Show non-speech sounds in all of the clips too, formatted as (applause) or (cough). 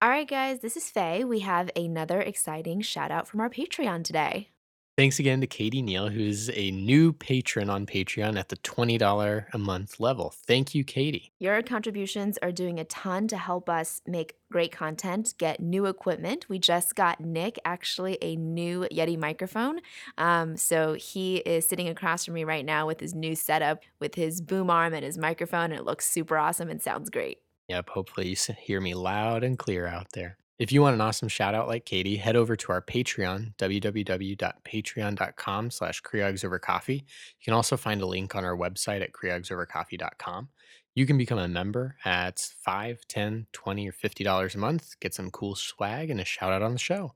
All right, guys, this is Faye. We have another exciting shout out from our Patreon today. Thanks again to Katie Neal, who's a new patron on Patreon at the $20 a month level. Thank you, Katie. Your contributions are doing a ton to help us make great content, get new equipment. We just got Nick actually a new Yeti microphone. Um, so he is sitting across from me right now with his new setup with his boom arm and his microphone. And it looks super awesome and sounds great. Yep, hopefully you hear me loud and clear out there. If you want an awesome shout out like Katie, head over to our Patreon, www.patreon.com slash creogsovercoffee. You can also find a link on our website at creogsovercoffee.com. You can become a member at 5 10 20 or $50 a month, get some cool swag and a shout out on the show.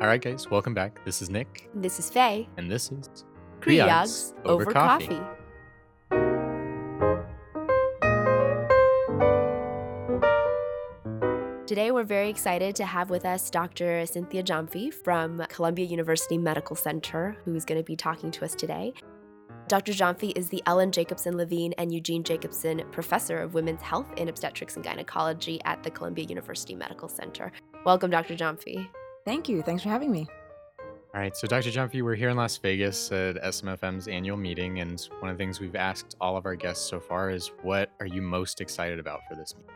All right, guys, welcome back. This is Nick, This is Faye. and this is Creogs over, coffee. Today, we're very excited to have with us Dr. Cynthia Gyamfi from Columbia University Medical Center, who's going to be talking to us today. Dr. Gyamfi is the Ellen Jacobson Levine and Eugene Jacobson Professor of Women's Health in Obstetrics and Gynecology at the Columbia University Medical Center. Welcome, Dr. Gyamfi. Thank you. Thanks for having me. All right, so Dr. Gyamfi, we're here in Las Vegas at SMFM's annual meeting, and one of the things we've asked all of our guests so far is what are you most excited about for this meeting?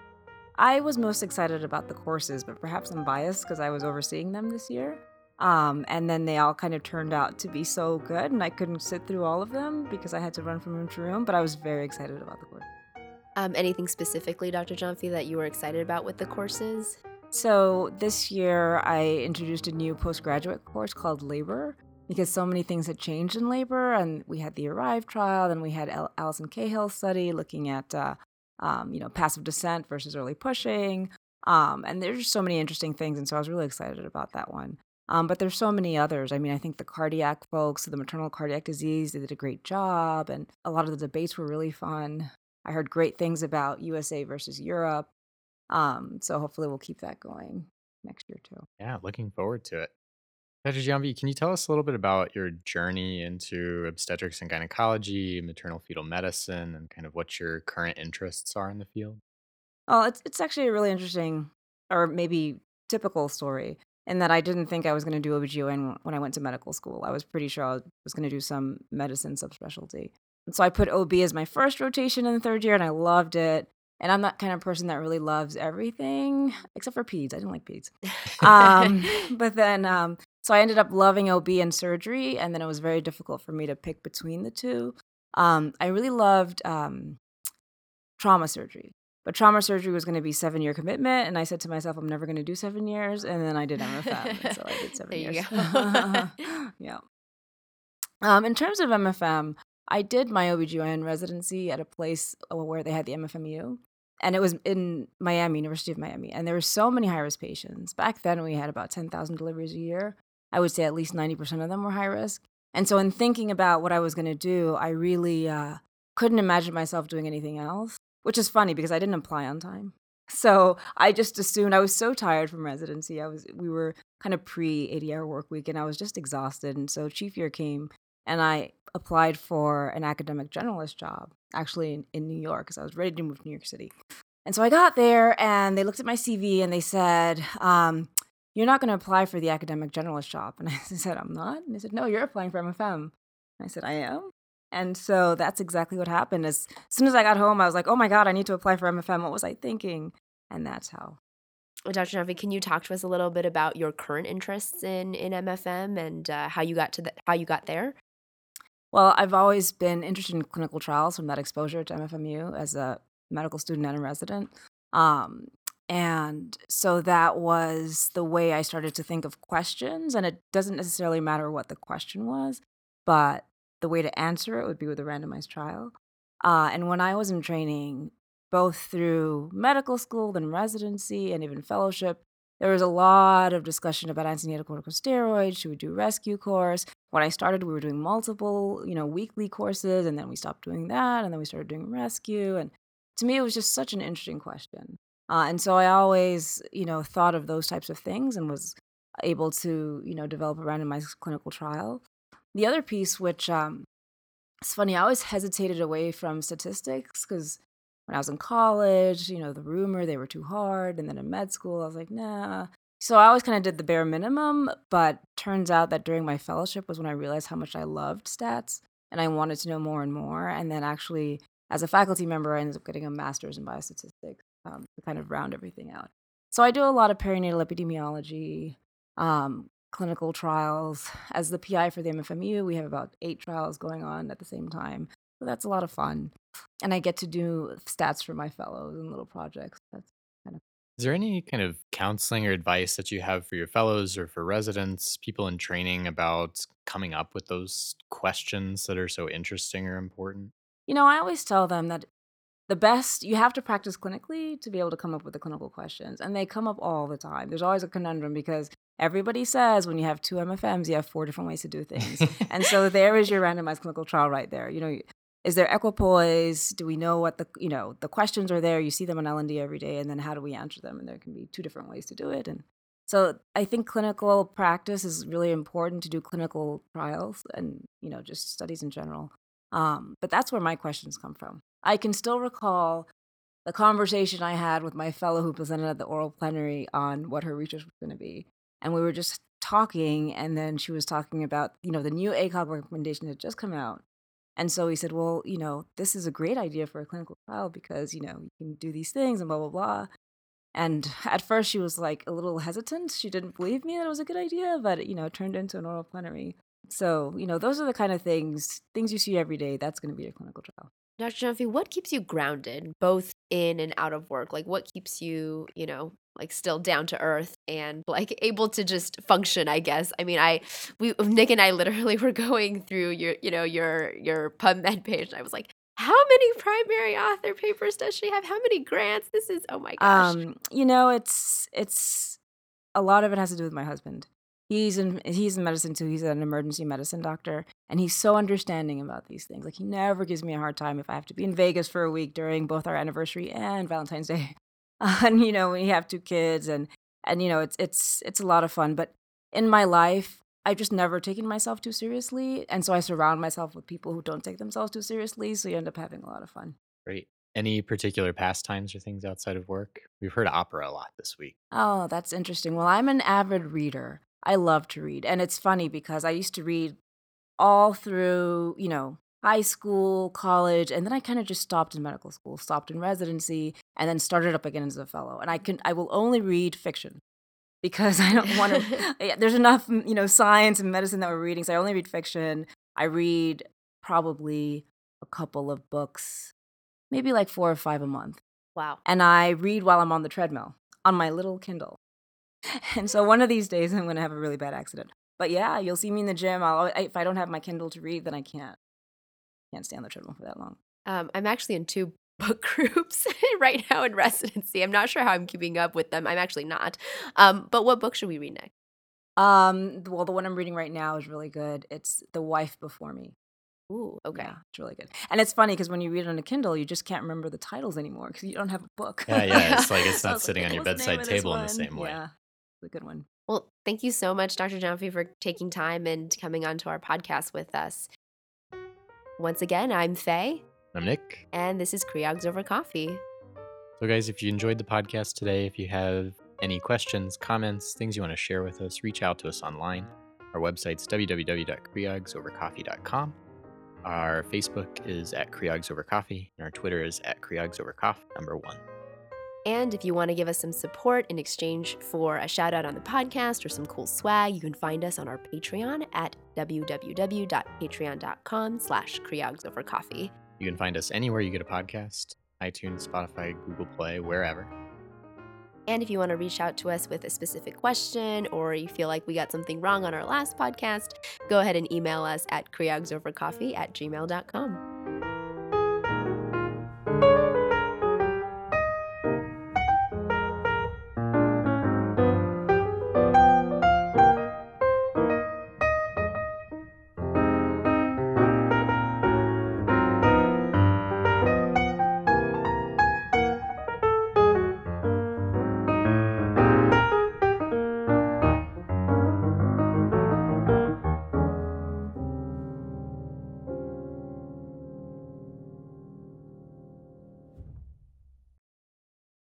I was most excited about the courses, but perhaps I'm biased because I was overseeing them this year. Um, and then they all kind of turned out to be so good, and I couldn't sit through all of them because I had to run from room to room. But I was very excited about the course. Um, anything specifically, Dr. Gyamfi, that you were excited about with the courses? So this year I introduced a new postgraduate course called Labor because so many things had changed in labor, and we had the Arrive trial, then we had Al- Alison Cahill's study looking at uh, um, you know passive descent versus early pushing, um, and there's just so many interesting things, and so I was really excited about that one. Um, but there's so many others. I mean, I think the cardiac folks, the maternal cardiac disease, they did a great job, and a lot of the debates were really fun. I heard great things about USA versus Europe. Um, so hopefully we'll keep that going next year too. Yeah, looking forward to it. Dr. Gyamfi, can you tell us a little bit about your journey into obstetrics and gynecology, maternal fetal medicine, and kind of what your current interests are in the field? Oh, it's it's actually a really interesting or maybe typical story in that I didn't think I was going to do OBGYN when I went to medical school. I was pretty sure I was going to do some medicine subspecialty. And so I put OB as my first rotation in the third year and I loved it. And I'm that kind of person that really loves everything except for peds. I didn't like peds. (laughs) Um, but then, um, so I ended up loving OB and surgery, and then it was very difficult for me to pick between the two. Um, I really loved um, trauma surgery, but trauma surgery was going to be seven year commitment, and I said to myself, I'm never going to do seven years, and then I did MFM, so I did (laughs) seven There you years. go. (laughs) yeah. Um, in terms of MFM, I did my OBGYN residency at a place uh, where they had the MFMU. And it was in Miami, University of Miami. And there were so many high risk patients. Back then, we had about 10,000 deliveries a year. I would say at least 90% of them were high risk. And so, in thinking about what I was going to do, I really uh, couldn't imagine myself doing anything else, which is funny because I didn't apply on time. So I just assumed I was so tired from residency. I was we were kind of pre 80 hour work week and I was just exhausted. And so chief year came and I applied for an academic generalist job actually in, in New York because I was ready to move to New York City. And so I got there and they looked at my CV and they said, um, You're not going to apply for the academic generalist job. And (laughs) I said, I'm not. And they said, No, you're applying for MFM. And I said, I am. And so that's exactly what happened. As, soon as I got home, I was like, Oh my God, I need to apply for MFM. What was I thinking? And that's how. Dr. Gyamfi, can you talk to us a little bit about your current interests in, in MFM and uh, how you got to the, how you got there? Well, I've always been interested in clinical trials from that exposure to MFMU as a medical student and a resident. Um, and so that was the way I started to think of questions. And it doesn't necessarily matter what the question was, but the way to answer it would be with a randomized trial. Uh, and when I was in training, both through medical school, then residency, and even fellowship, there was a lot of discussion about antenatal corticosteroids. Should we do rescue course? When I started, we were doing multiple, you know, weekly courses, and then we stopped doing that, and then we started doing rescue. And to me, it was just such an interesting question. Uh, and so I always, you know, thought of those types of things and was able to, you know, develop a randomized clinical trial. The other piece, which um, it's funny, I always hesitated away from statistics because when I was in college, you know, the rumor they were too hard, and then in med school, I was like, nah. So I always kind of did the bare minimum, but turns out that during my fellowship was when I realized how much I loved stats and I wanted to know more and more. And then actually, as a faculty member, I ended up getting a master's in biostatistics um, to kind of round everything out. So I do a lot of perinatal epidemiology, um, clinical trials. As the PI for the MFMU, we have about eight trials going on at the same time. So that's a lot of fun. And I get to do stats for my fellows and little projects. That's kind of Is there any kind of counseling or advice that you have for your fellows or for residents, people in training about coming up with those questions that are so interesting or important? You know, I always tell them that the best you have to practice clinically to be able to come up with the clinical questions, and they come up all the time. There's always a conundrum because everybody says when you have two MFMs, you have four different ways to do things. and so there is your randomized clinical trial right there. You know, is there equipoise? Do we know what the you know the questions are there? You see them on L&D every day, and then how do we answer them? And there can be two different ways to do it. And so I think clinical practice is really important to do clinical trials and you know just studies in general. Um, but that's where my questions come from. I can still recall the conversation I had with my fellow who presented at the oral plenary on what her research was going to be. And we were just talking, and then she was talking about, you know, the new ACOG recommendation had just come out. And so he said, well, you know, this is a great idea for a clinical trial because, you know, you can do these things and blah, blah, blah. And (laughs) at first she was like a little hesitant. She didn't believe me that it was a good idea, but, you know, it turned into an oral plenary. So, you know, those are the kind of things, things you see every day. That's going to be a clinical trial. Dr. Gyamfi, what keeps you grounded, both in and out of work? Like, what keeps you, you know, like still down to earth and like (laughs) able to just function? I guess. I mean, I, we, (laughs) Nick and I literally (laughs) were going through your, you know, your your PubMed page, and I was like, how many primary author papers does she have? How many grants? This is oh my gosh. Um, you know, it's it's a lot of it has to do with my husband. He's in he's in medicine too. He's an emergency medicine doctor, and he's so understanding about these things. Like he never gives me a hard time if I have to be in Vegas for a week during both our anniversary and Valentine's Day. (laughs) and you know, we have two kids, and and you know, it's it's it's a lot of fun. But in my life, I've just never taken myself too seriously, and so I surround myself with people who don't take themselves too seriously. So you end up having a lot of fun. Great. Any particular pastimes or things outside of work? We've heard opera a lot this week. Oh, that's interesting. Well, I'm an avid reader. I love to read. And it's funny because I used to read all through, you know, high school, college, and then I kind of just stopped in medical school, stopped in residency, and then started up again as a fellow. And I can I will only read fiction because (laughs) I don't want to (laughs) eh, there's enough, mm, you know, science and medicine that we're reading, so I only read fiction. I read probably a couple of books, maybe like 4 or 5 a month. Wow. And I read while I'm on the treadmill on my little Kindle. (laughs) And so one of these days I'm going to have a really bad accident. But yeah, you'll see me in the gym. I'll, if I don't have my Kindle to read, then I can't can't stay on the treadmill for that long. Um, I'm actually in two (laughs) book groups (laughs) right now in residency. I'm not sure how I'm keeping up with them. I'm actually not. Um, but what book should we read next? Um, well, the one I'm reading right now is really good. It's The Wife Before Me. Ooh, okay. Yeah, it's really good. And it's funny because when you read it on a Kindle, you just can't remember the titles anymore because you don't have a book. Yeah, yeah. It's like it's So I not was like, sitting on your "What's the name bedside table in the same way. Yeah, it's a good one. Well, thank you so much, Dr. Gyamfi, for taking time and coming onto our podcast with us. Once again, I'm Faye, I'm Nick. and this is Creogs Over Coffee. So, guys, if you enjoyed the podcast today, if you have any questions, comments, things you want to share with us, reach out to us online. Our website's www.creogsovercoffee.com. Our Facebook is at Creogs Over Coffee, and our Twitter is at Creogs Over Coffee, number one. And if you want to give us some support in exchange for a shout out on the podcast or some cool swag, you can find us on our Patreon at www.patreon.com slash Creogs Over Coffee. You can find us anywhere you get a podcast iTunes, Spotify, Google Play, wherever. And if you want to reach out to us with a specific question or you feel like we got something wrong on our last podcast, go ahead and email us at creogsovercoffee at gmail.com.